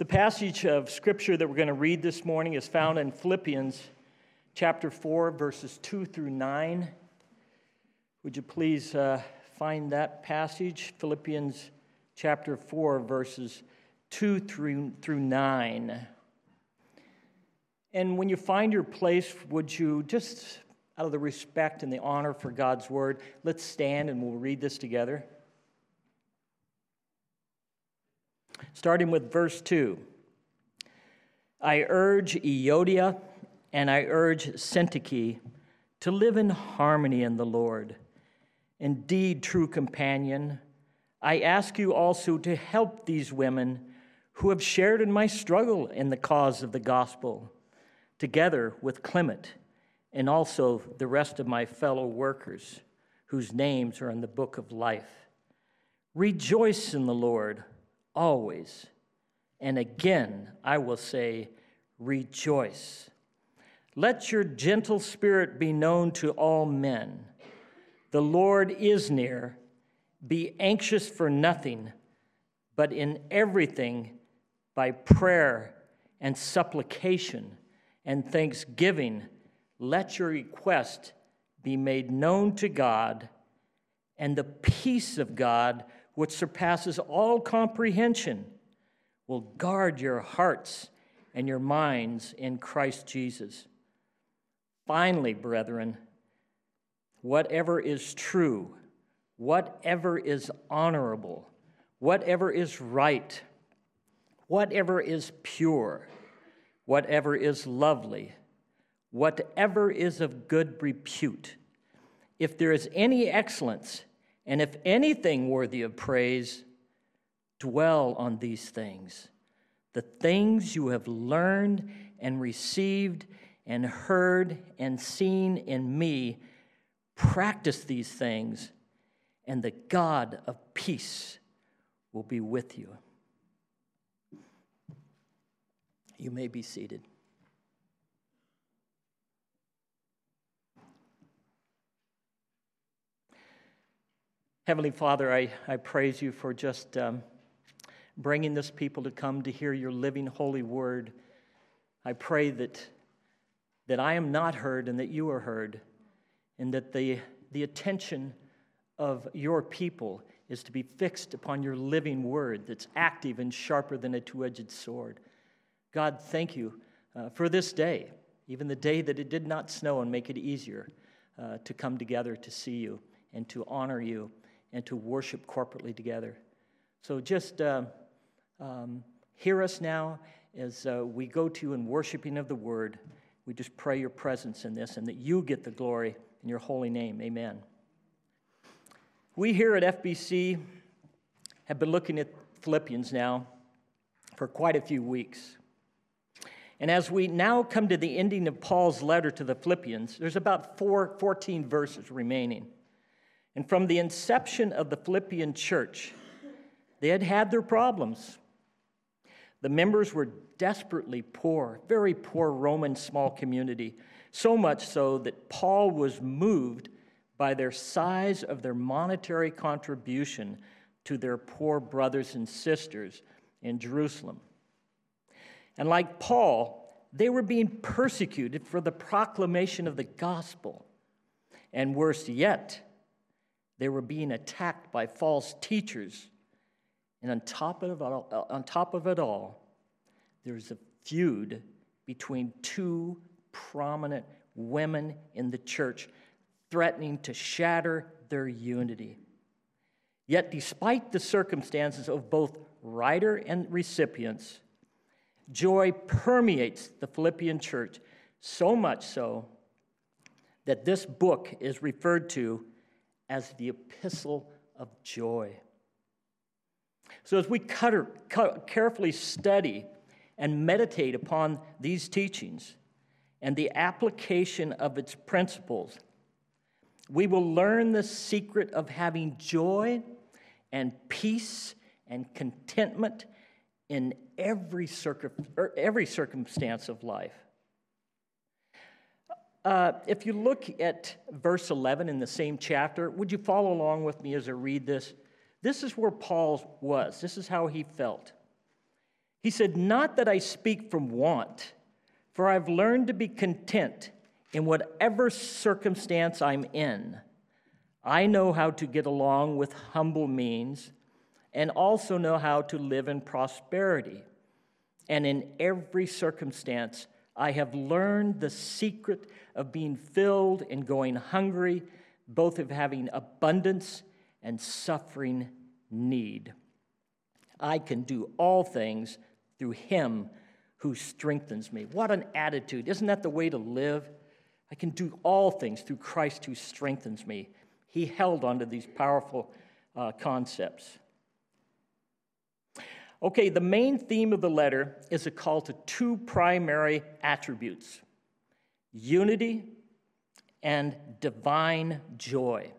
The passage of scripture that we're going to read this morning is found in Philippians chapter 4, verses 2 through 9. Would you please uh, find that passage? Philippians chapter 4, verses 2 through, through 9. And when you find your place, would you just, out of the respect and the honor for God's word, let's stand and we'll read this together. Starting with verse 2. I urge Euodia and I urge Syntyche to live in harmony in the Lord. Indeed, true companion, I ask you also to help these women who have shared in my struggle in the cause of the gospel, together with Clement and also the rest of my fellow workers whose names are in the book of life. Rejoice in the Lord always. And again, I will say, rejoice. Let your gentle spirit be known to all men. The Lord is near. Be anxious for nothing, but in everything, by prayer and supplication and thanksgiving, let your request be made known to God, and the peace of God which surpasses all comprehension, will guard your hearts and your minds in Christ Jesus. Finally, brethren, whatever is true, whatever is honorable, whatever is right, whatever is pure, whatever is lovely, whatever is of good repute, if there is any excellence, and if anything worthy of praise, dwell on these things. The things you have learned and received and heard and seen in me, practice these things, and the God of peace will be with you. You may be seated. Heavenly Father, I, I praise you for just um, bringing this people to come to hear your living holy word. I pray that, that I am not heard and that you are heard, and that the, the attention of your people is to be fixed upon your living word that's active and sharper than a two edged sword. God, thank you uh, for this day, even the day that it did not snow and make it easier uh, to come together to see you and to honor you and to worship corporately together. So just uh, um, hear us now as uh, we go to in worshiping of the word. We just pray your presence in this and that you get the glory in your holy name. Amen. We here at FBC have been looking at Philippians now for quite a few weeks. And as we now come to the ending of Paul's letter to the Philippians, there's about four, 14 verses remaining. And from the inception of the Philippian church, they had had their problems. The members were desperately poor, very poor Roman small community, so much so that Paul was moved by their size of their monetary contribution to their poor brothers and sisters in Jerusalem. And like Paul, they were being persecuted for the proclamation of the gospel. And worse yet, they were being attacked by false teachers. And on top of it all, uh, on top of it all there's a feud between two prominent women in the church threatening to shatter their unity. Yet, despite the circumstances of both writer and recipients, joy permeates the Philippian church so much so that this book is referred to as the epistle of joy. So, as we carefully study and meditate upon these teachings and the application of its principles, we will learn the secret of having joy and peace and contentment in every, er, every circumstance of life. Uh, if you look at verse 11 in the same chapter, would you follow along with me as I read this? This is where Paul was. This is how he felt. He said, Not that I speak from want, for I've learned to be content in whatever circumstance I'm in. I know how to get along with humble means and also know how to live in prosperity. And in every circumstance, I have learned the secret of being filled and going hungry, both of having abundance and suffering need. I can do all things through him who strengthens me. What an attitude. Isn't that the way to live? I can do all things through Christ who strengthens me. He held onto these powerful uh, concepts. Okay, the main theme of the letter is a call to two primary attributes unity and divine joy.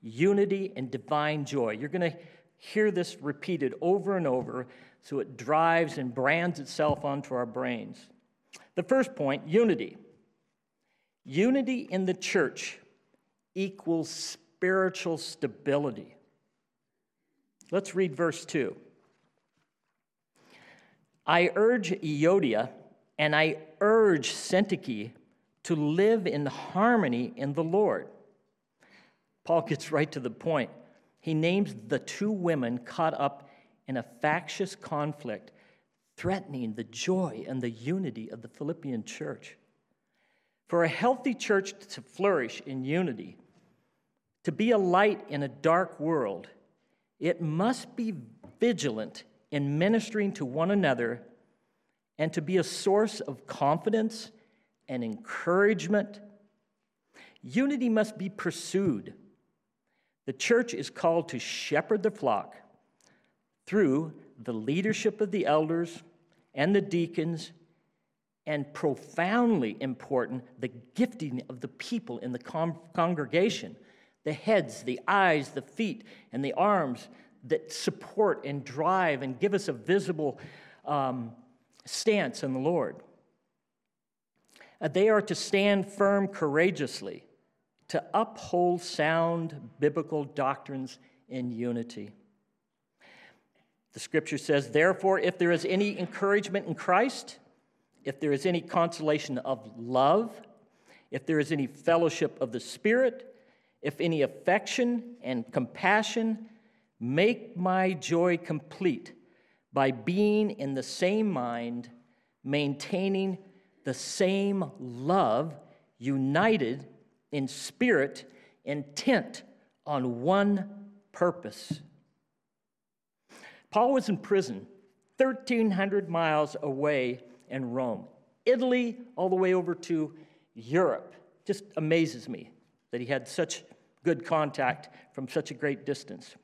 Unity and divine joy. You're going to hear this repeated over and over so it drives and brands itself onto our brains. The first point unity. Unity in the church equals spiritual stability. Let's read verse 2. I urge Euodia and I urge Syntyche to live in harmony in the Lord. Paul gets right to the point. He names the two women caught up in a factious conflict, threatening the joy and the unity of the Philippian church. For a healthy church to flourish in unity, to be a light in a dark world, it must be vigilant in ministering to one another and to be a source of confidence and encouragement. Unity must be pursued. The church is called to shepherd the flock through the leadership of the elders and the deacons, and profoundly important, the gifting of the people in the con- congregation the heads, the eyes, the feet, and the arms that support and drive and give us a visible um, stance in the Lord. Uh, they are to stand firm courageously, to uphold sound biblical doctrines in unity. The scripture says, Therefore, if there is any encouragement in Christ, if there is any consolation of love, if there is any fellowship of the Spirit, if any affection and compassion, make my joy complete by being in the same mind, maintaining the same love, united in spirit, intent on one purpose. Paul was in prison 1,300 miles away in Rome, Italy, all the way over to Europe. Just amazes me that he had such good contact from such a great distance.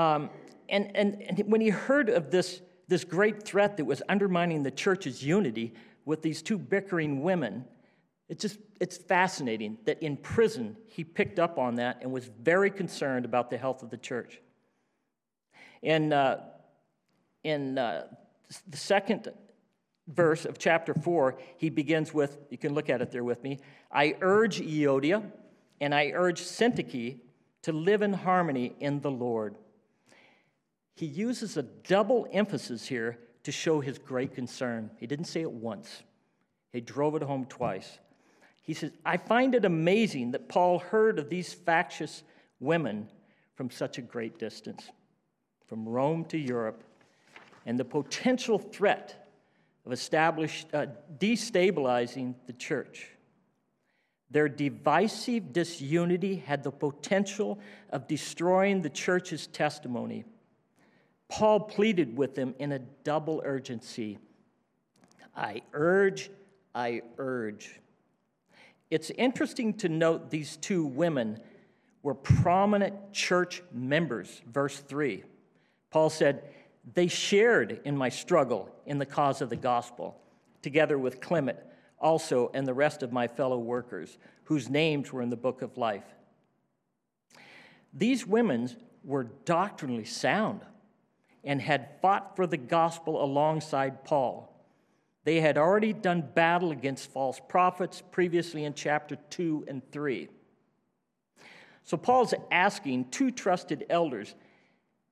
Um, and, and, and when he heard of this, this great threat that was undermining the church's unity with these two bickering women, it's just it's fascinating that in prison he picked up on that and was very concerned about the health of the church. In, uh, in uh, the second verse of chapter 4, he begins with, you can look at it there with me, I urge Euodia and I urge Syntyche to live in harmony in the Lord. He uses a double emphasis here to show his great concern. He didn't say it once, he drove it home twice. He says, I find it amazing that Paul heard of these factious women from such a great distance, from Rome to Europe, and the potential threat of uh, destabilizing the church. Their divisive disunity had the potential of destroying the church's testimony. Paul pleaded with them in a double urgency I urge, I urge. It's interesting to note these two women were prominent church members. Verse 3. Paul said, They shared in my struggle in the cause of the gospel, together with Clement also and the rest of my fellow workers, whose names were in the book of life. These women were doctrinally sound and had fought for the gospel alongside Paul. They had already done battle against false prophets previously in chapter 2 and 3. So Paul's asking two trusted elders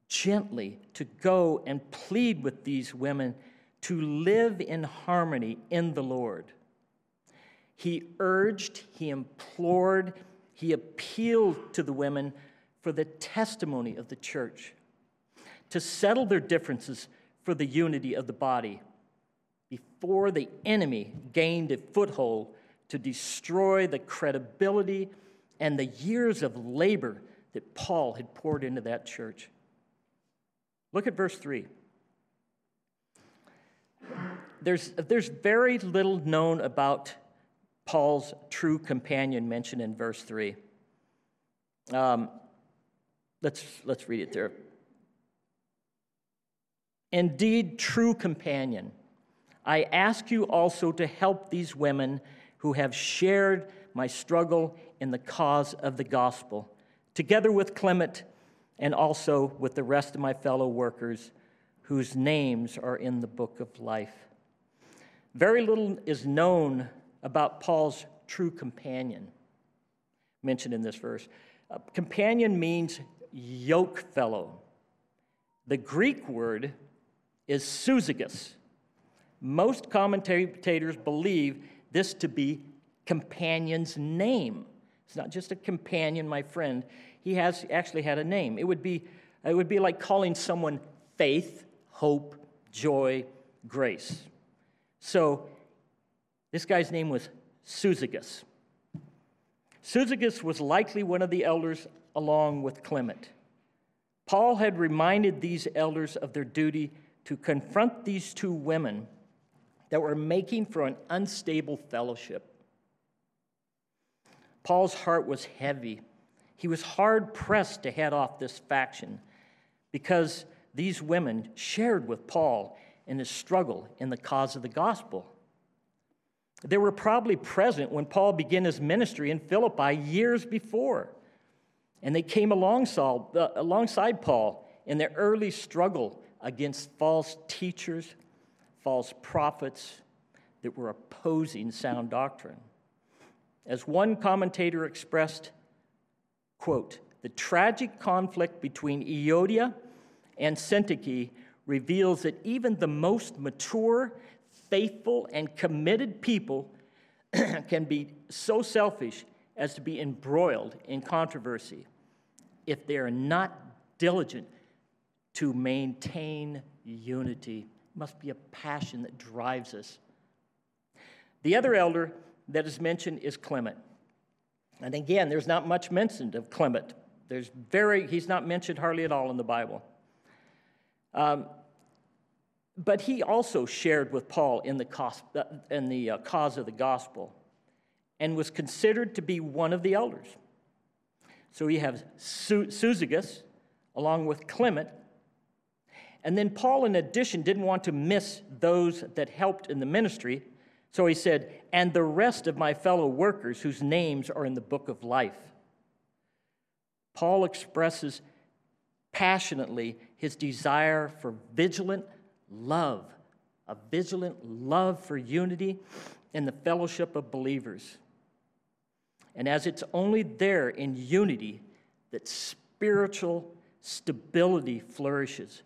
gently to go and plead with these women to live in harmony in the Lord. He urged, he implored, he appealed to the women for the testimony of the church, to settle their differences for the unity of the body before the enemy gained a foothold to destroy the credibility and the years of labor that Paul had poured into that church. Look at verse 3. There's, there's very little known about Paul's true companion mentioned in verse 3. Um, let's, let's read it there. Indeed, true companion, I ask you also to help these women who have shared my struggle in the cause of the gospel, together with Clement and also with the rest of my fellow workers whose names are in the book of life. Very little is known about Paul's true companion mentioned in this verse. Uh, companion means yoke fellow. The Greek word is sousagus. Most commentators believe this to be companion's name. It's not just a companion, my friend. He has actually had a name. It would be, it would be like calling someone faith, hope, joy, grace. So this guy's name was Sousagus. Sousagus was likely one of the elders along with Clement. Paul had reminded these elders of their duty to confront these two women that were making for an unstable fellowship. Paul's heart was heavy. He was hard pressed to head off this faction because these women shared with Paul in his struggle in the cause of the gospel. They were probably present when Paul began his ministry in Philippi years before. And they came alongside, uh, alongside Paul in their early struggle against false teachers, false prophets that were opposing sound doctrine. As one commentator expressed, quote, the tragic conflict between Euodia and Syntyche reveals that even the most mature, faithful, and committed people can be so selfish as to be embroiled in controversy if they are not diligent to maintain unity. It must be a passion that drives us. The other elder that is mentioned is Clement. And again, there's not much mentioned of Clement. There's very, he's not mentioned hardly at all in the Bible. Um, but he also shared with Paul in the, cause, uh, in the uh, cause of the gospel and was considered to be one of the elders. So we have Sousagus along with Clement. And then Paul, in addition, didn't want to miss those that helped in the ministry. So he said, and the rest of my fellow workers whose names are in the book of life. Paul expresses passionately his desire for vigilant love, a vigilant love for unity in the fellowship of believers. And as it's only there in unity that spiritual stability flourishes.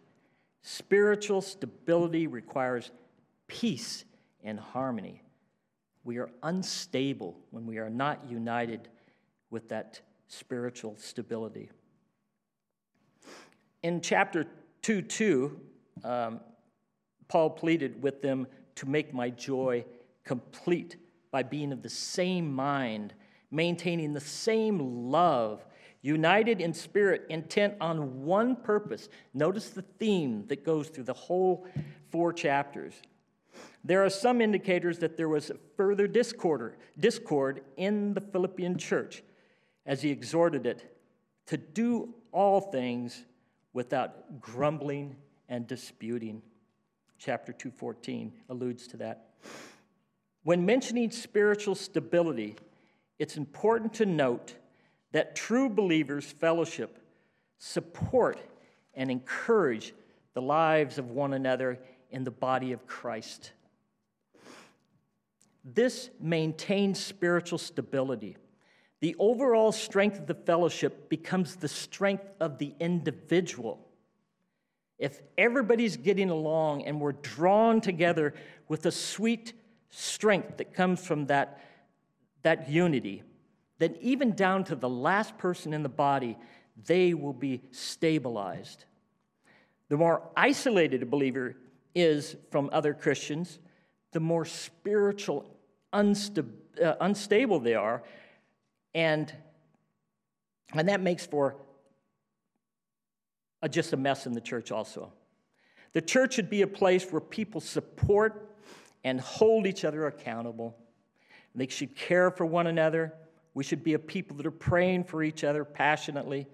Spiritual stability requires peace and harmony. We are unstable when we are not united with that spiritual stability. In chapter 2 2, um, Paul pleaded with them to make my joy complete by being of the same mind, maintaining the same love, united in spirit, intent on one purpose. Notice the theme that goes through the whole four chapters there are some indicators that there was further discord, discord in the Philippian church as he exhorted it to do all things without grumbling and disputing. Chapter 214 alludes to that. When mentioning spiritual stability, it's important to note that true believers fellowship, support, and encourage the lives of one another in the body of Christ. This maintains spiritual stability. The overall strength of the fellowship becomes the strength of the individual. if everybody's getting along and we're drawn together with the sweet strength that comes from that, that unity, then even down to the last person in the body, they will be stabilized. The more isolated a believer is from other Christians, the more spiritual, uh, unstable they are, and, and that makes for a, just a mess in the church, also. The church should be a place where people support and hold each other accountable. They should care for one another. We should be a people that are praying for each other passionately.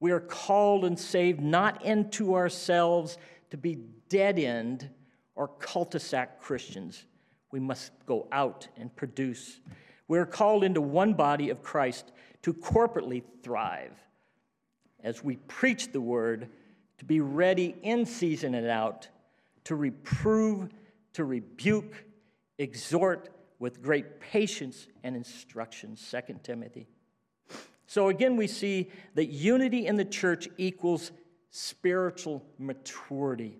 We are called and saved not into ourselves to be dead end or cul de sac Christians. We must go out and produce. We are called into one body of Christ to corporately thrive as we preach the word, to be ready in season and out, to reprove, to rebuke, exhort with great patience and instruction. 2 Timothy. So again, we see that unity in the church equals spiritual maturity.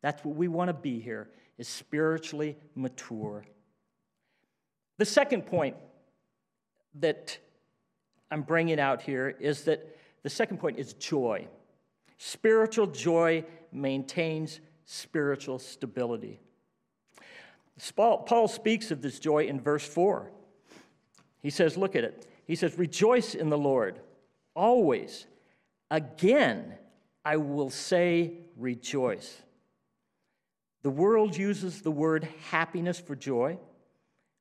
That's what we want to be here, is spiritually mature. The second point that I'm bringing out here is that the second point is joy. Spiritual joy maintains spiritual stability. Paul speaks of this joy in verse 4. He says, Look at it. He says, Rejoice in the Lord always. Again, I will say, rejoice. The world uses the word happiness for joy,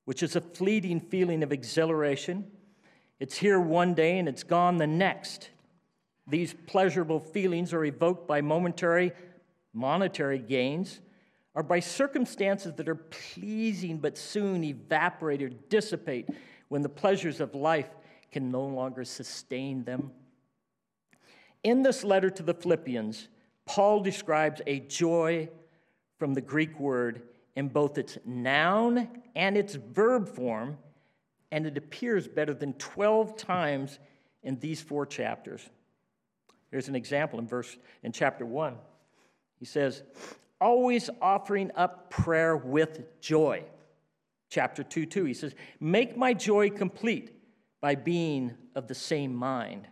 which is a fleeting feeling of exhilaration. It's here one day and it's gone the next. These pleasurable feelings are evoked by momentary monetary gains or by circumstances that are pleasing but soon evaporate or dissipate when the pleasures of life can no longer sustain them. In this letter to the Philippians, Paul describes a joy from the Greek word in both its noun and its verb form, and it appears better than 12 times in these four chapters. Here's an example in verse in chapter 1. He says, always offering up prayer with joy. Chapter 2 2, he says, Make my joy complete by being of the same mind.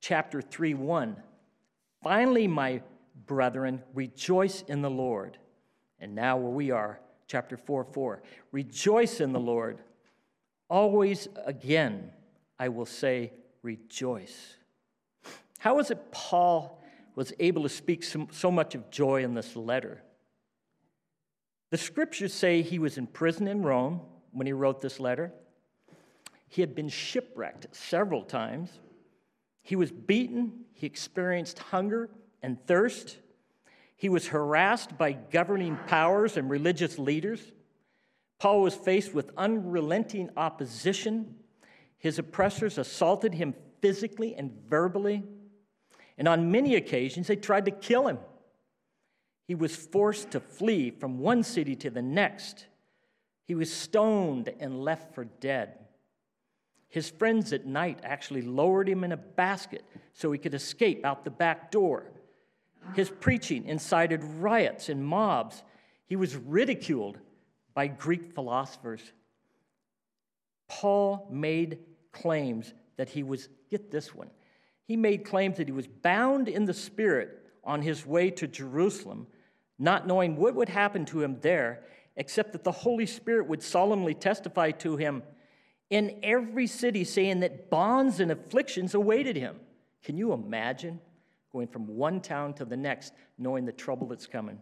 Chapter 3 1, Finally, my brethren, rejoice in the Lord. And now, where we are, chapter 4 4, Rejoice in the Lord. Always again, I will say, rejoice. How is it Paul was able to speak so, much of joy in this letter? The scriptures say he was in prison in Rome when he wrote this letter. He had been shipwrecked several times. He was beaten. He experienced hunger and thirst. He was harassed by governing powers and religious leaders. Paul was faced with unrelenting opposition. His oppressors assaulted him physically and verbally and on many occasions they tried to kill him. He was forced to flee from one city to the next. He was stoned and left for dead. His friends at night actually lowered him in a basket so he could escape out the back door. His preaching incited riots and mobs. He was ridiculed by Greek philosophers. Paul made claims that he was, get this one, he made claims that he was bound in the Spirit on his way to Jerusalem, not knowing what would happen to him there, except that the Holy Spirit would solemnly testify to him in every city, saying that bonds and afflictions awaited him. Can you imagine going from one town to the next, knowing the trouble that's coming?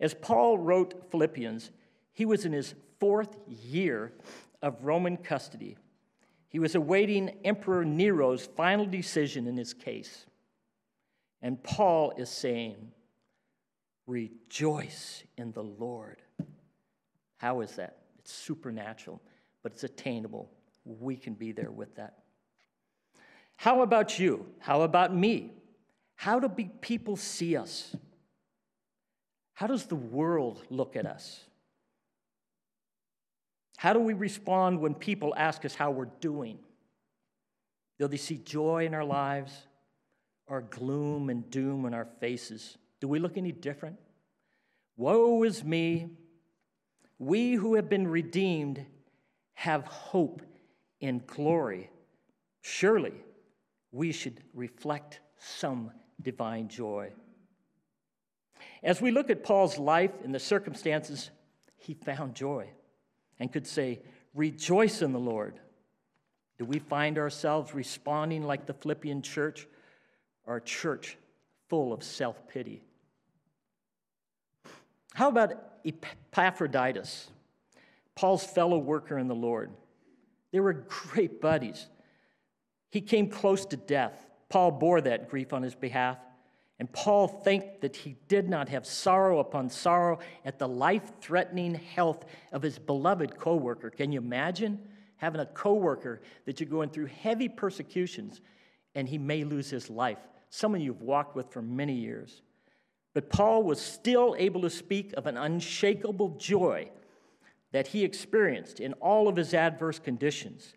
As Paul wrote Philippians, he was in his fourth year of Roman custody he was awaiting Emperor Nero's final decision in his case. And Paul is saying, Rejoice in the Lord. How is that? It's supernatural, but it's attainable. We can be there with that. How about you? How about me? How do people see us? How does the world look at us? How do we respond when people ask us how we're doing? Do they see joy in our lives? or gloom and doom in our faces, do we look any different? Woe is me! We who have been redeemed have hope in glory. Surely we should reflect some divine joy. As we look at Paul's life and the circumstances, he found joy and could say, Rejoice in the Lord. Do we find ourselves responding like the Philippian church, a church full of self pity? How about Epaphroditus, Paul's fellow worker in the Lord? They were great buddies. He came close to death. Paul bore that grief on his behalf. And Paul thanked that he did not have sorrow upon sorrow at the life threatening health of his beloved co worker. Can you imagine having a co worker that you're going through heavy persecutions and he may lose his life? Someone you've walked with for many years. But Paul was still able to speak of an unshakable joy that he experienced in all of his adverse conditions.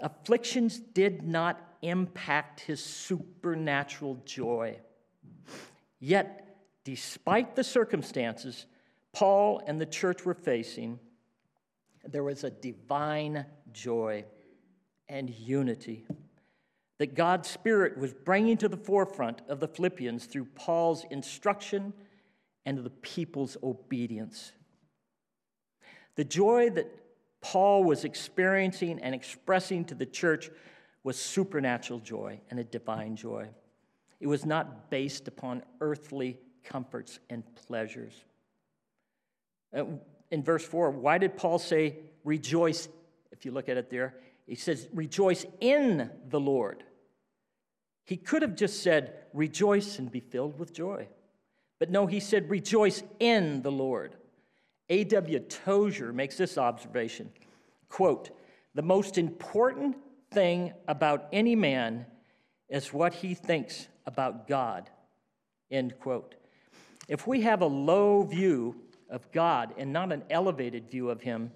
Afflictions did not impact his supernatural joy. Yet, despite the circumstances Paul and the church were facing, there was a divine joy and unity that God's Spirit was bringing to the forefront of the Philippians through Paul's instruction and the people's obedience. The joy that Paul was experiencing and expressing to the church was supernatural joy and a divine joy. It was not based upon earthly comforts and pleasures. Uh, in verse 4, why did Paul say, rejoice? If you look at it there, he says, rejoice in the Lord. He could have just said, rejoice and be filled with joy. But no, he said, rejoice in the Lord. A.W. Tozer makes this observation quote, the most important thing about any man is what he thinks about God, end quote. If we have a low view of God and not an elevated view of him,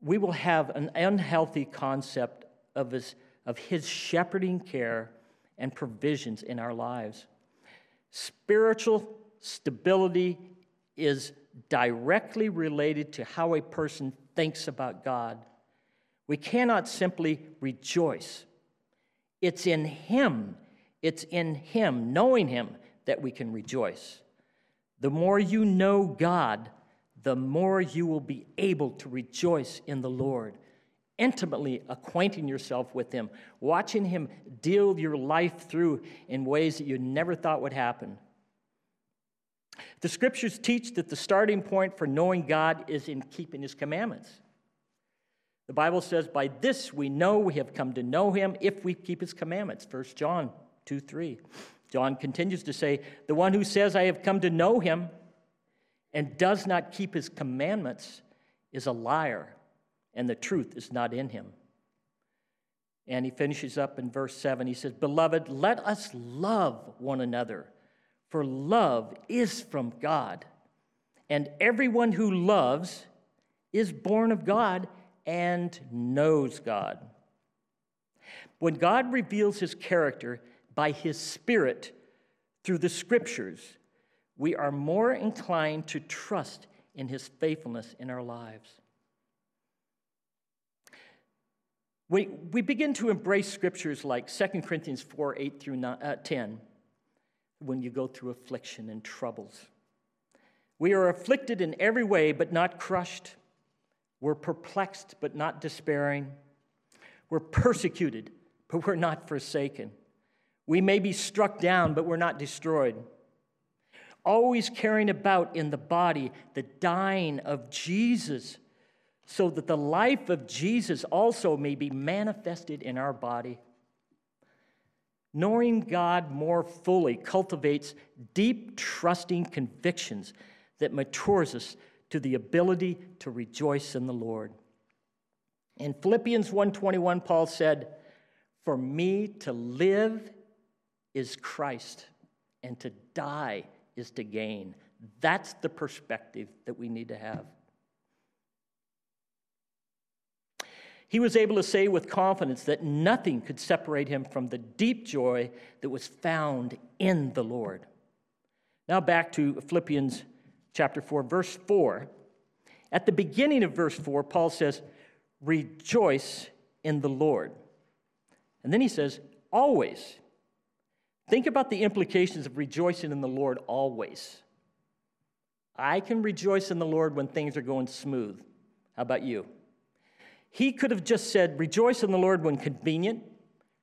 we will have an unhealthy concept of his, of his shepherding care and provisions in our lives. Spiritual stability is directly related to how a person thinks about God. We cannot simply rejoice. It's in Him, it's in Him, knowing Him, that we can rejoice. The more you know God, the more you will be able to rejoice in the Lord. Intimately acquainting yourself with Him, watching Him deal your life through in ways that you never thought would happen. The scriptures teach that the starting point for knowing God is in keeping his commandments. The Bible says, By this we know we have come to know him if we keep his commandments. 1 John 2 3. John continues to say, The one who says, I have come to know him and does not keep his commandments is a liar, and the truth is not in him. And he finishes up in verse 7. He says, Beloved, let us love one another for love is from God. And everyone who loves is born of God and knows God. When God reveals his character by his Spirit through the scriptures, we are more inclined to trust in his faithfulness in our lives. We, we begin to embrace scriptures like 2 Corinthians 4 8 through 9, uh, 10 when you go through affliction and troubles. We are afflicted in every way, but not crushed. We're perplexed, but not despairing. We're persecuted, but we're not forsaken. We may be struck down, but we're not destroyed. Always carrying about in the body the dying of Jesus, so that the life of Jesus also may be manifested in our body. Knowing God more fully cultivates deep, trusting convictions that matures us to the ability to rejoice in the Lord. In Philippians 1:21 Paul said, "For me to live is Christ and to die is to gain." That's the perspective that we need to have. he was able to say with confidence that nothing could separate him from the deep joy that was found in the Lord. Now back to Philippians chapter 4, verse 4. At the beginning of verse 4, Paul says, Rejoice in the Lord. And then he says, Always. Think about the implications of rejoicing in the Lord always. I can rejoice in the Lord when things are going smooth. How about you? He could have just said, Rejoice in the Lord when convenient,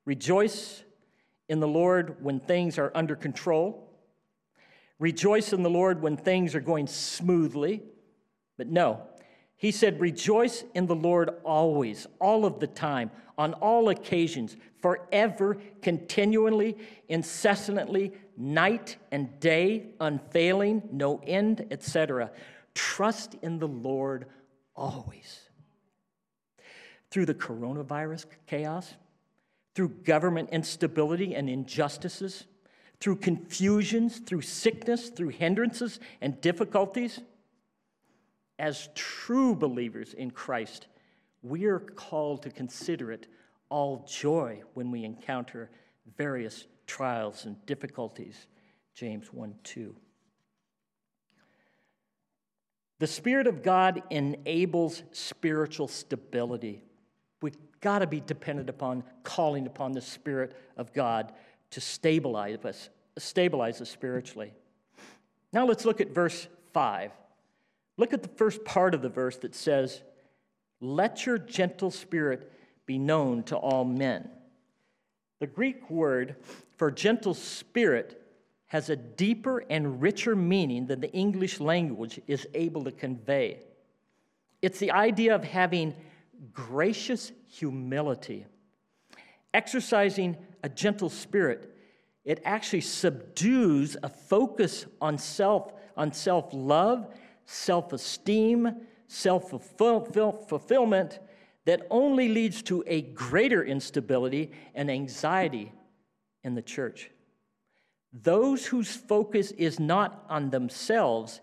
rejoice in the Lord when things are under control, rejoice in the Lord when things are going smoothly. But no, he said, Rejoice in the Lord always, all of the time, on all occasions, forever, continually, incessantly, night and day, unfailing, no end, etc. Trust in the Lord always. Through the coronavirus chaos, through government instability and injustices, through confusions, through sickness, through hindrances and difficulties, as true believers in Christ, we are called to consider it all joy when we encounter various trials and difficulties. James 1 2. The Spirit of God enables spiritual stability. We've got to be dependent upon calling upon the Spirit of God to stabilize us, stabilize us spiritually. Now let's look at verse 5. Look at the first part of the verse that says, Let your gentle spirit be known to all men. The Greek word for gentle spirit has a deeper and richer meaning than the English language is able to convey. It's the idea of having gracious humility. Exercising a gentle spirit, it actually subdues a focus on self, on self-love self esteem, self fulfillment that only leads to a greater instability and anxiety in the church. Those whose focus is not on themselves,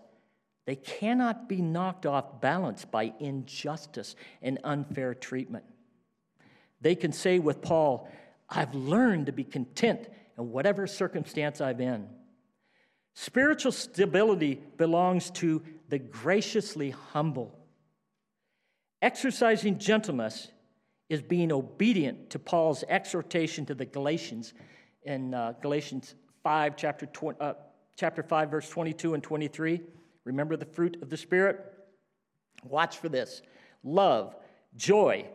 they cannot be knocked off balance by injustice and unfair treatment. They can say with Paul, I've learned to be content in whatever circumstance I'm in. Spiritual stability belongs to the graciously humble. Exercising gentleness is being obedient to Paul's exhortation to the Galatians in uh, Galatians 5, chapter, 20, uh, chapter 5, verse 22 and 23. Remember the fruit of the Spirit? Watch for this love, joy,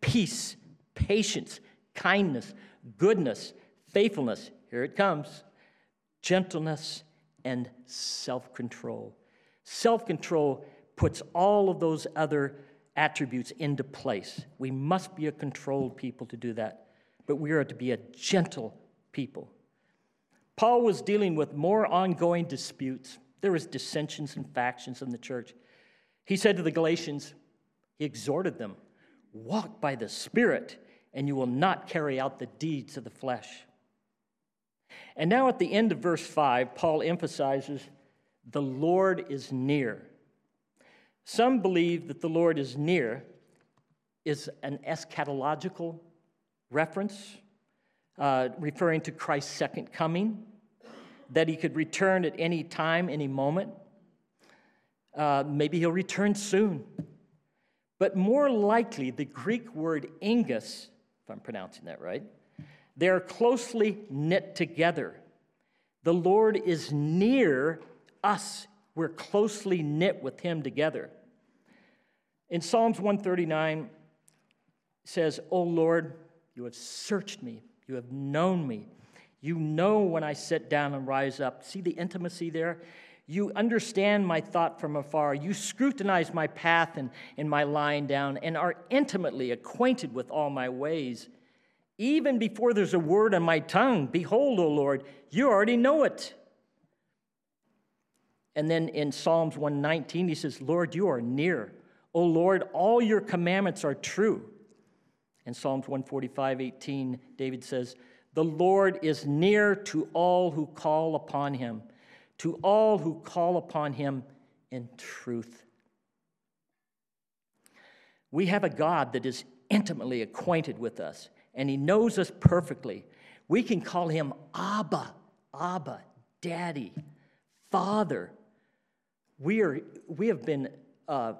peace, patience, kindness, goodness, faithfulness. Here it comes gentleness and self control. Self control puts all of those other attributes into place. We must be a controlled people to do that, but we are to be a gentle people. Paul was dealing with more ongoing disputes. There was dissensions and factions in the church. He said to the Galatians, he exhorted them, walk by the Spirit, and you will not carry out the deeds of the flesh. And now at the end of verse 5, Paul emphasizes the Lord is near. Some believe that the Lord is near is an eschatological reference, uh, referring to Christ's second coming, that he could return at any time, any moment. Uh, maybe he'll return soon. But more likely, the Greek word ingus, if I'm pronouncing that right, they're closely knit together. The Lord is near us, we're closely knit with Him together. In Psalms 139, says, O Lord, you have searched me, you have known me. You know when I sit down and rise up. See the intimacy there? You understand my thought from afar. You scrutinize my path and, and my lying down and are intimately acquainted with all my ways. Even before there's a word on my tongue, behold, O Lord, you already know it. And then in Psalms 119, he says, Lord, you are near. O Lord, all your commandments are true. In Psalms 145, 18, David says, The Lord is near to all who call upon him, to all who call upon him in truth. We have a God that is intimately acquainted with us, and He knows us perfectly. We can call Him Abba, Abba, Daddy, Father. We, are, we, have been, uh,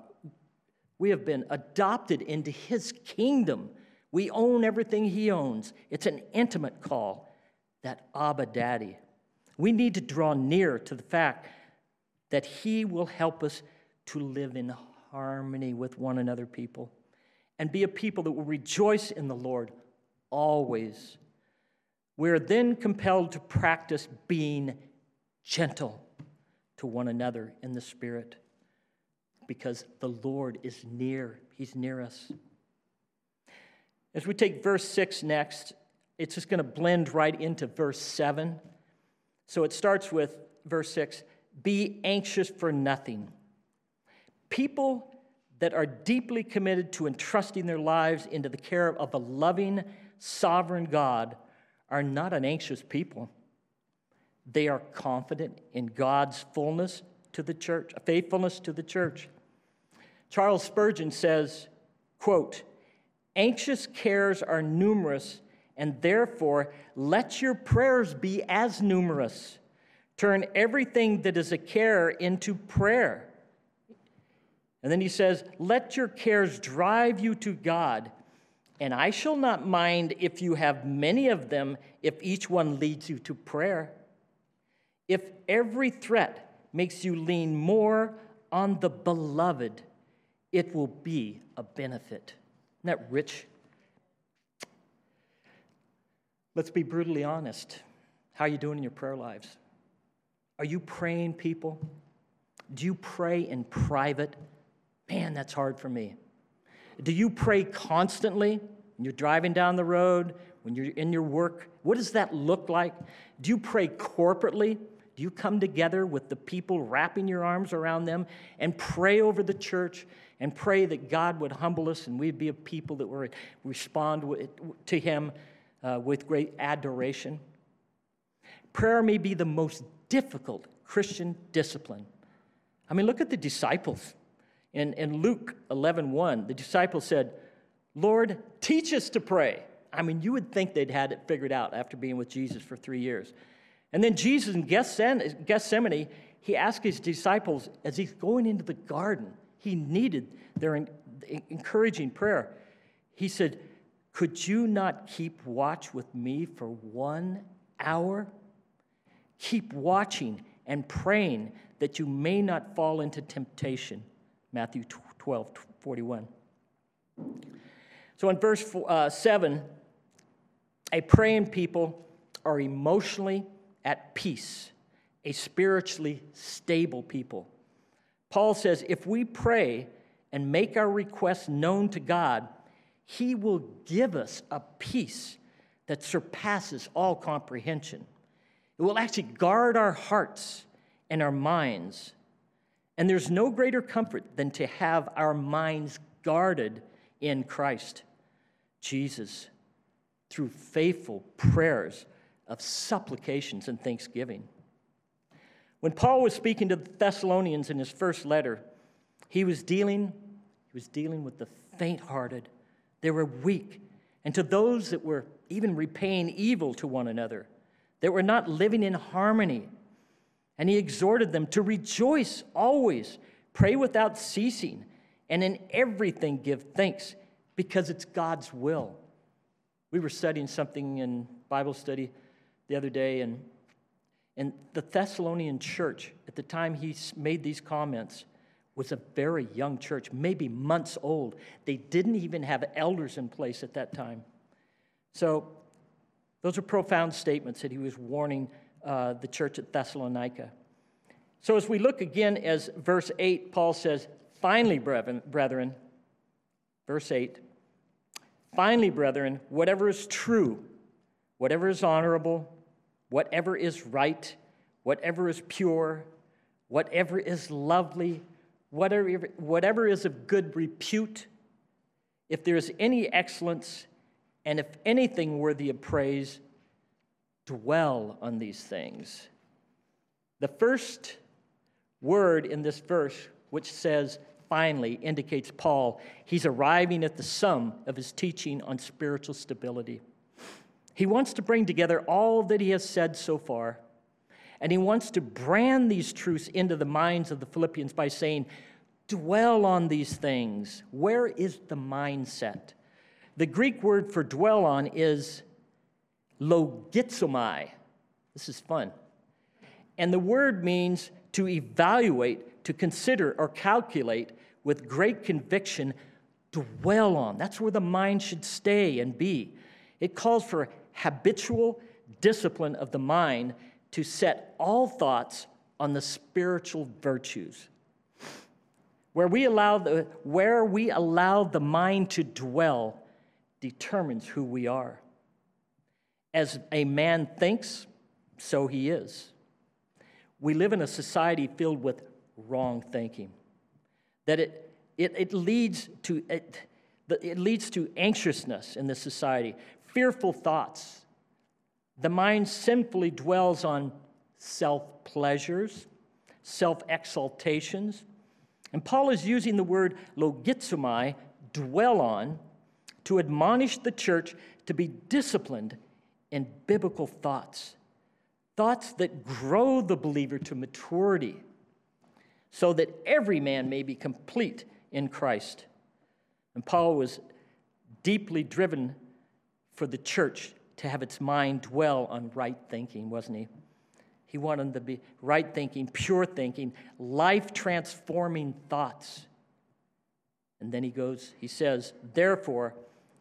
we have been adopted into His kingdom. We own everything He owns. It's an intimate call, that Abba, Daddy. We need to draw near to the fact that He will help us to live in harmony with one another, people, and be a people that will rejoice in the Lord always. We're then compelled to practice being gentle to one another in the Spirit because the Lord is near. He's near us. As we take verse 6 next, it's just going to blend right into verse 7. So it starts with verse 6 Be anxious for nothing. People that are deeply committed to entrusting their lives into the care of a loving, sovereign God are not an anxious people. They are confident in God's fullness to the church, faithfulness to the church. Charles Spurgeon says, quote, anxious cares are numerous, and therefore let your prayers be as numerous. Turn everything that is a care into prayer. And then he says, Let your cares drive you to God, and I shall not mind if you have many of them, if each one leads you to prayer. If every threat makes you lean more on the beloved, it will be a benefit. Isn't that rich? Let's be brutally honest. How are you doing in your prayer lives? Are you praying, people? Do you pray in private? Man, that's hard for me. Do you pray constantly when you're driving down the road, when you're in your work? What does that look like? Do you pray corporately? Do you come together with the people, wrapping your arms around them, and pray over the church and pray that God would humble us and we'd be a people that would respond to Him uh, with great adoration? Prayer may be the most difficult Christian discipline. I mean, look at the disciples. In, in Luke 11 1, the disciples said, Lord, teach us to pray. I mean, you would think they'd had it figured out after being with Jesus for three years. And then Jesus in Gethsemane, he asked his disciples as he's going into the garden, he needed their encouraging prayer. He said, Could you not keep watch with me for one hour? Keep watching and praying that you may not fall into temptation. Matthew 12, 41. So in verse uh, 7, a praying people are emotionally at peace, a spiritually stable people. Paul says if we pray and make our requests known to God, He will give us a peace that surpasses all comprehension. It will actually guard our hearts and our minds and there's no greater comfort than to have our minds guarded in Christ Jesus through faithful prayers of supplications and thanksgiving. When Paul was speaking to the Thessalonians in his first letter, he was dealing he was dealing with the faint-hearted. They were weak, and to those that were even repaying evil to one another, that were not living in harmony and he exhorted them to rejoice always, pray without ceasing, and in everything give thanks, because it's God's will. We were studying something in Bible study the other day, and, and the Thessalonian church, at the time he made these comments, was a very young church, maybe months old. They didn't even have elders in place at that time. So, those are profound statements that he was warning uh, the church at Thessalonica. So, as we look again, as verse 8, Paul says, Finally, brethren, verse 8, finally, brethren, whatever is true, whatever is honorable, whatever is right, whatever is pure, whatever is lovely, whatever, whatever is of good repute, if there is any excellence, and if anything worthy of praise, dwell on these things. The first word in this verse, which says finally indicates Paul he's arriving at the sum of his teaching on spiritual stability. He wants to bring together all that he has said so far, and he wants to brand these truths into the minds of the Philippians by saying, Dwell on these things. Where is the mindset? The Greek word for dwell on is logizomai. This is fun. And the word means to evaluate, to consider, or calculate with great conviction, dwell on. That's where the mind should stay and be. It calls for habitual discipline of the mind to set all thoughts on the spiritual virtues. Where we allow the, where we allow the mind to dwell determines who we are. As a man thinks, so he is. We live in a society filled with wrong thinking, that it, it, it leads to it, it leads to anxiousness in this society, fearful thoughts. The mind sinfully dwells on self pleasures, self exaltations. And Paul is using the word logizomai, dwell on, to admonish the church to be disciplined in biblical thoughts, thoughts that grow the believer to maturity, so that every man may be complete in Christ. And Paul was deeply driven for the church to have its mind dwell on right thinking, wasn't he? He wanted to be right thinking, pure thinking, life transforming thoughts. And then he goes, he says, Therefore,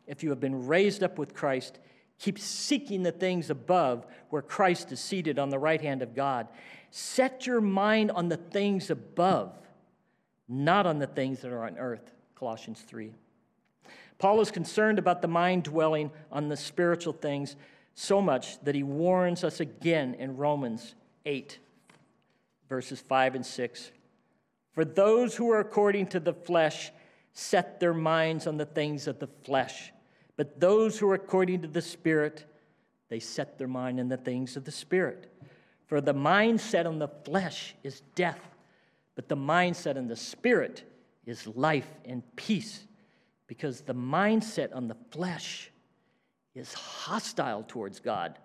if you have been raised up with Christ, keep seeking the things above where Christ is seated on the right hand of God. Set your mind on the things above, not on the things that are on earth. Colossians 3. Paul is concerned about the mind dwelling on the spiritual things so much that he warns us again in Romans 8, verses 5 and 6. For those who are according to the flesh set their minds on the things of the flesh, but those who are according to the Spirit, they set their mind on the things of the Spirit. For the mind set on the flesh is death, but the mindset on the Spirit is life and peace, because the mindset on the flesh is hostile towards God.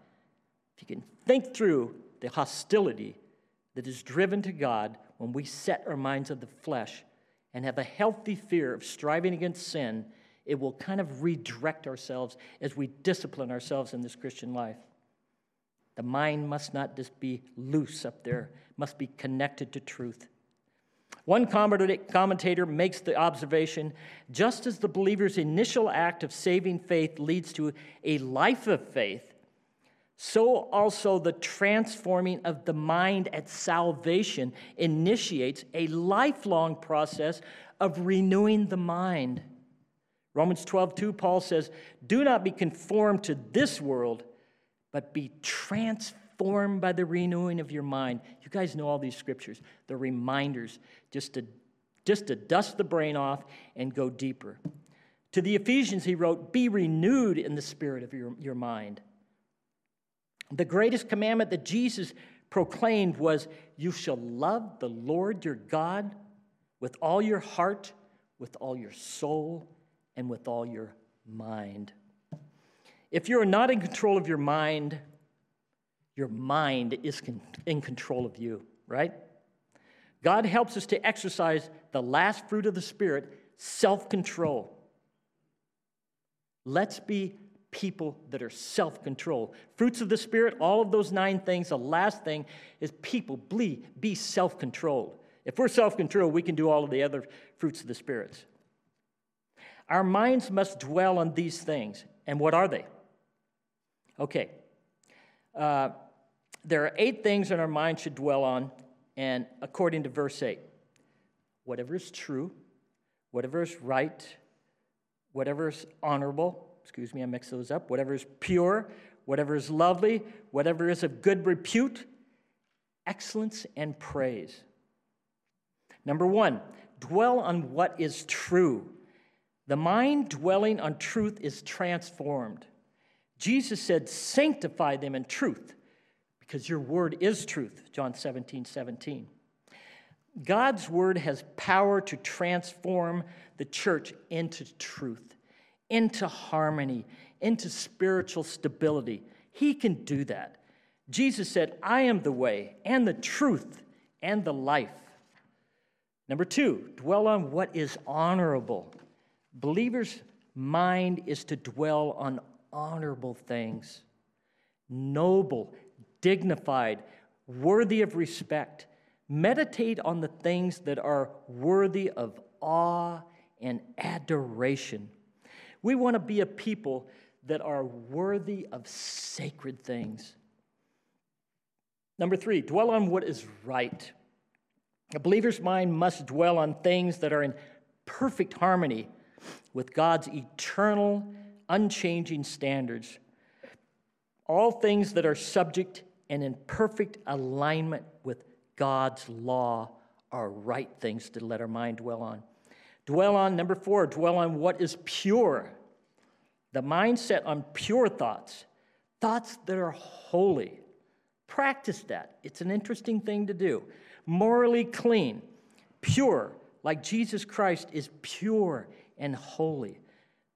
If you can think through the hostility that is driven to God when we set our minds on the flesh and have a healthy fear of striving against sin, it will kind of redirect ourselves as we discipline ourselves in this Christian life. The mind must not just be loose up there, must be connected to truth. One commentator makes the observation just as the believer's initial act of saving faith leads to a life of faith, so also the transforming of the mind at salvation initiates a lifelong process of renewing the mind. Romans 12, 2, Paul says, Do not be conformed to this world, but be transformed by the renewing of your mind. You guys know all these scriptures, the reminders, just to, just to dust the brain off and go deeper. To the Ephesians, he wrote, Be renewed in the spirit of your, your mind. The greatest commandment that Jesus proclaimed was, You shall love the Lord your God with all your heart, with all your soul, and with all your mind. If you are not in control of your mind, your mind is in control of you, right? God helps us to exercise the last fruit of the Spirit, self control. Let's be people that are self controlled. Fruits of the Spirit, all of those nine things, the last thing is people be, be self controlled. If we're self controlled, we can do all of the other fruits of the Spirits. Our minds must dwell on these things. And what are they? Okay. Uh, there are eight things that our mind should dwell on, and according to verse 8, whatever is true, whatever is right, whatever is honorable, excuse me, I mixed those up, whatever is pure, whatever is lovely, whatever is of good repute, excellence and praise. Number one, dwell on what is true. The mind dwelling on truth is transformed. Jesus said, Sanctify them in truth, because your word is truth. John 17, 17. God's word has power to transform the church into truth, into harmony, into spiritual stability. He can do that. Jesus said, I am the way and the truth and the life. Number two, dwell on what is honorable. Believers' mind is to dwell on honorable things, noble, dignified, worthy of respect. Meditate on the things that are worthy of awe and adoration. We want to be a people that are worthy of sacred things. Number three, dwell on what is right. A believer's mind must dwell on things that are in perfect harmony with God's eternal, unchanging standards. All things that are subject and in perfect alignment with God's law are right things to let our mind dwell on. Dwell on, number four, dwell on what is pure. The mindset on pure thoughts, thoughts that are holy. Practice that. It's an interesting thing to do. Morally clean, pure, like Jesus Christ is pure and holy.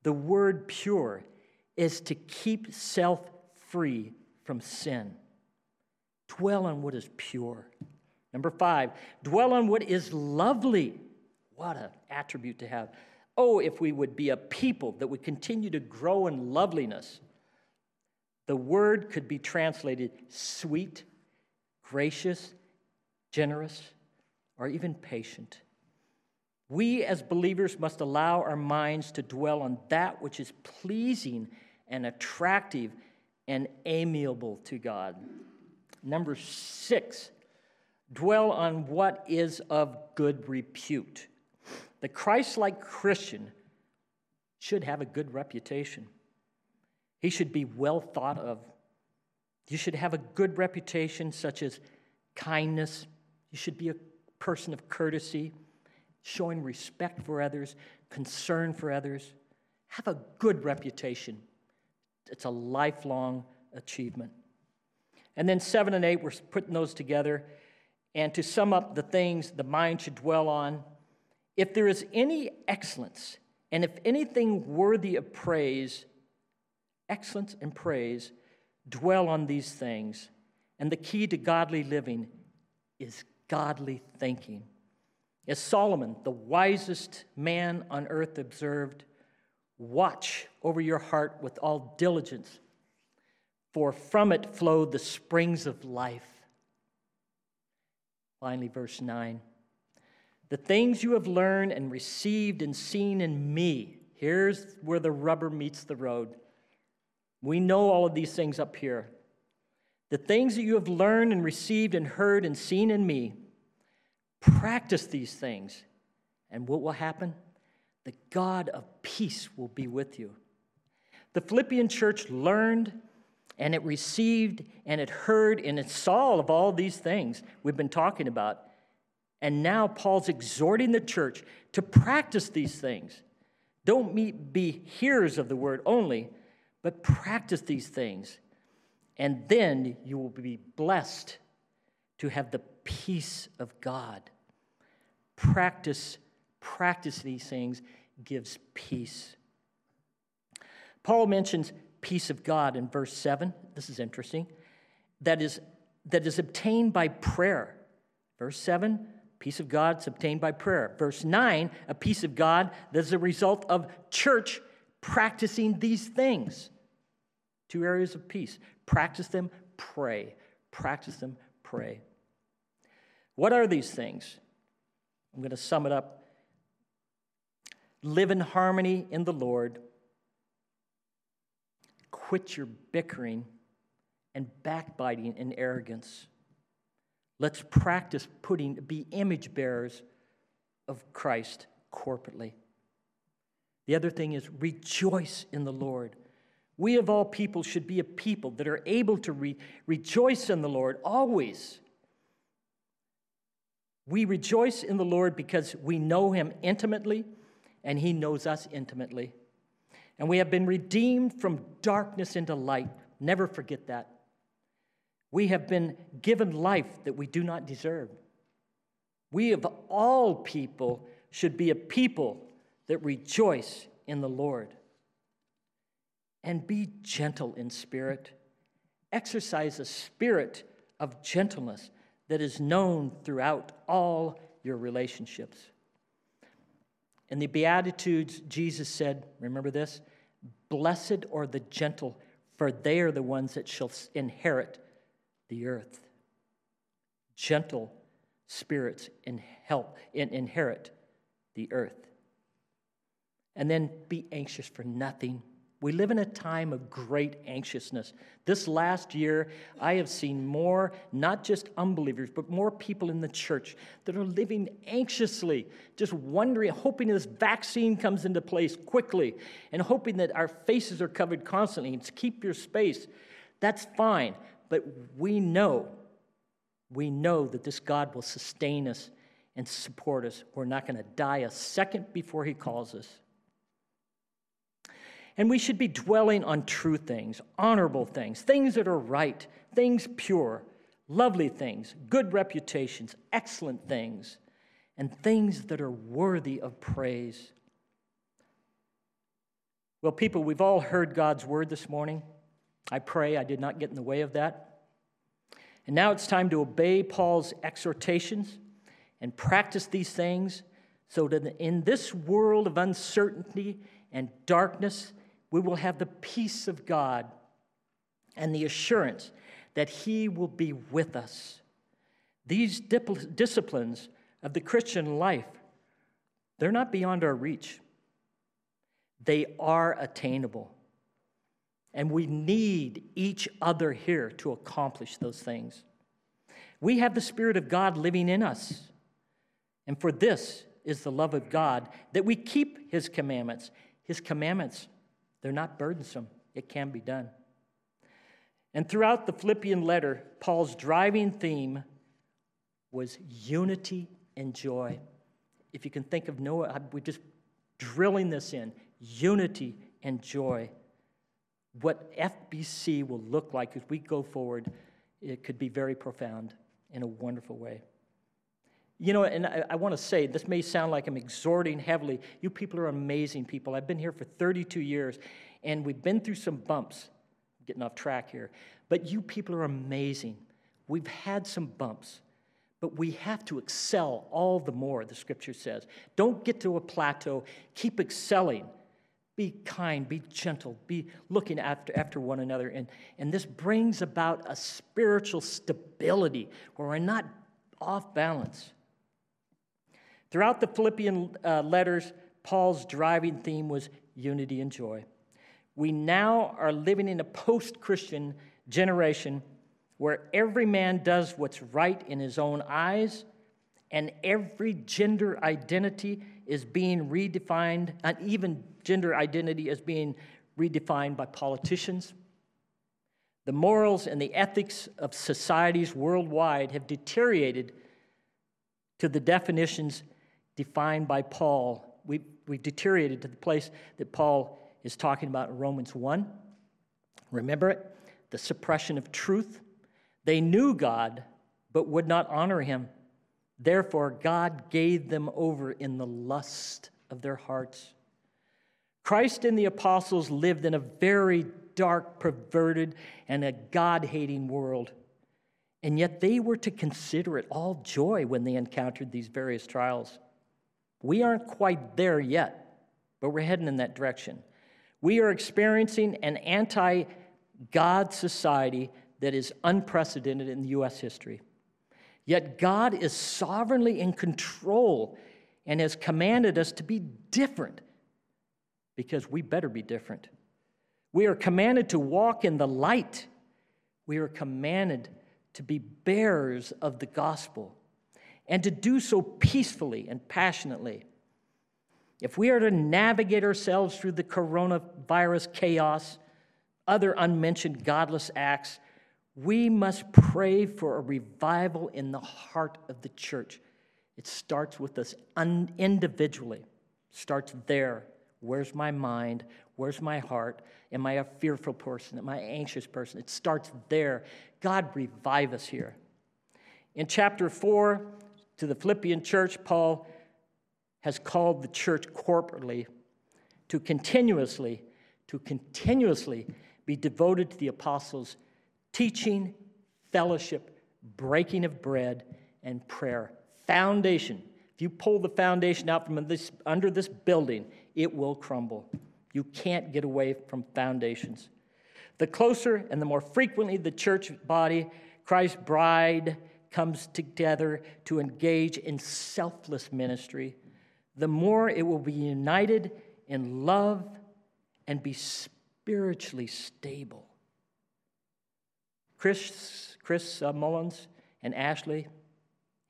The word pure is to keep self free from sin. Dwell on what is pure. Number five, dwell on what is lovely. What an attribute to have. Oh, if we would be a people that would continue to grow in loveliness. The word could be translated sweet, gracious, generous, or even patient. We as believers must allow our minds to dwell on that which is pleasing and attractive and amiable to God. Number six, dwell on what is of good repute. The Christ like Christian should have a good reputation. He should be well thought of. You should have a good reputation, such as kindness. You should be a person of courtesy, showing respect for others, concern for others. Have a good reputation. It's a lifelong achievement. And then seven and eight, we're putting those together. And to sum up the things the mind should dwell on, if there is any excellence, and if anything worthy of praise, excellence and praise, dwell on these things. And the key to godly living is godly thinking. As Solomon, the wisest man on earth, observed, watch over your heart with all diligence for from it flow the springs of life. Finally, verse 9. The things you have learned and received and seen in me, here's where the rubber meets the road. We know all of these things up here. The things that you have learned and received and heard and seen in me, practice these things. And what will happen? The God of peace will be with you. The Philippian church learned and it received and it heard and it saw of all these things we've been talking about. And now Paul's exhorting the church to practice these things. Don't be hearers of the word only, but practice these things. And then you will be blessed to have the peace of God. Practice, practice these things gives peace. Paul mentions peace of God in verse 7. This is interesting. That is, that is obtained by prayer. Verse 7, peace of God is obtained by prayer. Verse 9, a peace of God that is a result of church practicing these things. Two areas of peace. Practice them, pray. Practice them, pray. What are these things? I'm going to sum it up. Live in harmony in the Lord Quit your bickering and backbiting and arrogance. Let's practice putting, be image bearers of Christ corporately. The other thing is rejoice in the Lord. We of all people should be a people that are able to re- rejoice in the Lord always. We rejoice in the Lord because we know Him intimately and He knows us intimately and we have been redeemed from darkness into light. Never forget that. We have been given life that we do not deserve. We of all people should be a people that rejoice in the Lord. And be gentle in spirit. Exercise a spirit of gentleness that is known throughout all your relationships. In the Beatitudes, Jesus said, Remember this? Blessed are the gentle, for they are the ones that shall inherit the earth. Gentle spirits in help, in, inherit the earth. And then be anxious for nothing we live in a time of great anxiousness. This last year, I have seen more, not just unbelievers, but more people in the church that are living anxiously, just wondering, hoping this vaccine comes into place quickly, and hoping that our faces are covered constantly and keep your space. That's fine, but we know, we know that this God will sustain us and support us. We're not going to die a second before He calls us. And we should be dwelling on true things, honorable things, things that are right, things pure, lovely things, good reputations, excellent things, and things that are worthy of praise. Well, people, we've all heard God's word this morning. I pray I did not get in the way of that. And now it's time to obey Paul's exhortations and practice these things so that in this world of uncertainty and darkness, we will have the peace of God and the assurance that He will be with us. These disciplines of the Christian life, they're not beyond our reach. They are attainable. And we need each other here to accomplish those things. We have the Spirit of God living in us. And for this is the love of God that we keep His commandments. His commandments they're not burdensome, it can be done. And throughout the Philippian letter, Paul's driving theme was unity and joy. If you can think of Noah, we're just drilling this in unity and joy. What FBC will look like as we go forward, it could be very profound in a wonderful way. You know, and I, I want to say, this may sound like I'm exhorting heavily. You people are amazing people. I've been here for 32 years, and we've been through some bumps. getting off track here. But you people are amazing. We've had some bumps, but we have to excel all the more, the scripture says. Don't get to a plateau, keep excelling. Be kind, be gentle, be looking after, after one another. And, and this brings about a spiritual stability where we're not off balance. Throughout the Philippian uh, letters, Paul's driving theme was unity and joy. We now are living in a post Christian generation where every man does what's right in his own eyes, and every gender identity is being redefined, and even gender identity is being redefined by politicians. The morals and the ethics of societies worldwide have deteriorated to the definitions defined by Paul. We, we deteriorated to the place that Paul is talking about in Romans 1. Remember it? The suppression of truth. They knew God, but would not honor him. Therefore, God gave them over in the lust of their hearts. Christ and the apostles lived in a very dark, perverted, and a God hating world. And yet they were to consider it all joy when they encountered these various trials. We aren't quite there yet, but we're heading in that direction. We are experiencing an anti God society that is unprecedented in U.S. history. Yet God is sovereignly in control and has commanded us to be different because we better be different. We are commanded to walk in the light. We are commanded to be bearers of the gospel and to do so peacefully and passionately. If we are to navigate ourselves through the coronavirus chaos, other unmentioned godless acts, we must pray for a revival in the heart of the church. It starts with us un- individually. Starts there. Where's my mind? Where's my heart? Am I a fearful person? Am I an anxious person? It starts there. God, revive us here. In chapter 4, to the Philippian church, Paul has called the church corporately to continuously, to continuously be devoted to the apostles' teaching, fellowship, breaking of bread, and prayer. Foundation. If you pull the foundation out from this, under this building, it will crumble. You can't get away from foundations. The closer and the more frequently the church body, Christ's bride, comes together to engage in selfless ministry, the more it will be united in love and be spiritually stable. Chris, Chris uh, Mullins and Ashley,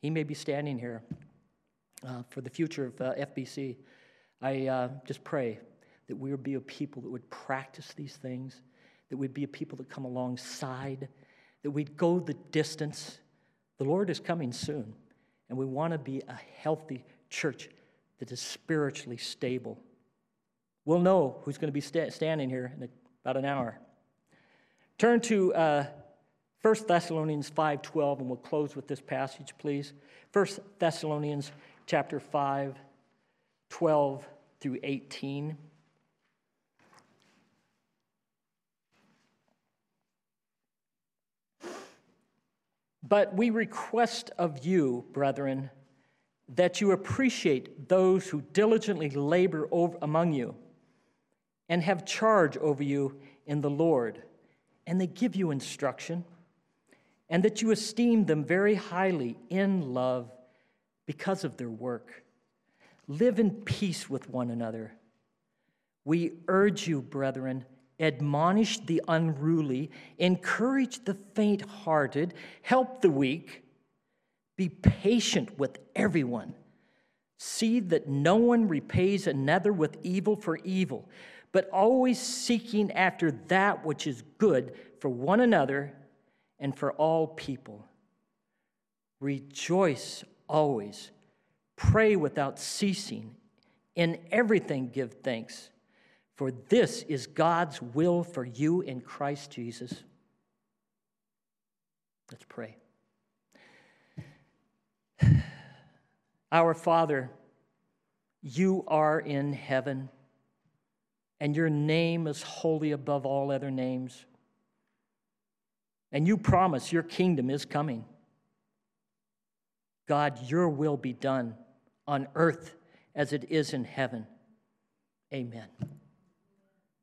he may be standing here uh, for the future of uh, FBC. I uh, just pray that we would be a people that would practice these things, that we'd be a people that come alongside, that we'd go the distance. The Lord is coming soon, and we want to be a healthy church that is spiritually stable. We'll know who's going to be sta- standing here in about an hour. Turn to uh, 1 Thessalonians 5.12, and we'll close with this passage, please. 1 Thessalonians chapter 5, 12 through 18. But we request of you, brethren, that you appreciate those who diligently labor over, among you and have charge over you in the Lord, and they give you instruction, and that you esteem them very highly in love because of their work. Live in peace with one another. We urge you, brethren, admonish the unruly, encourage the faint hearted, help the weak be patient with everyone. See that no one repays another with evil for evil, but always seeking after that which is good for one another and for all people. Rejoice always, pray without ceasing, in everything give thanks, for this is God's will for you in Christ Jesus. Let's pray. Our Father, you are in heaven, and your name is holy above all other names. And you promise your kingdom is coming. God, your will be done on earth as it is in heaven. Amen.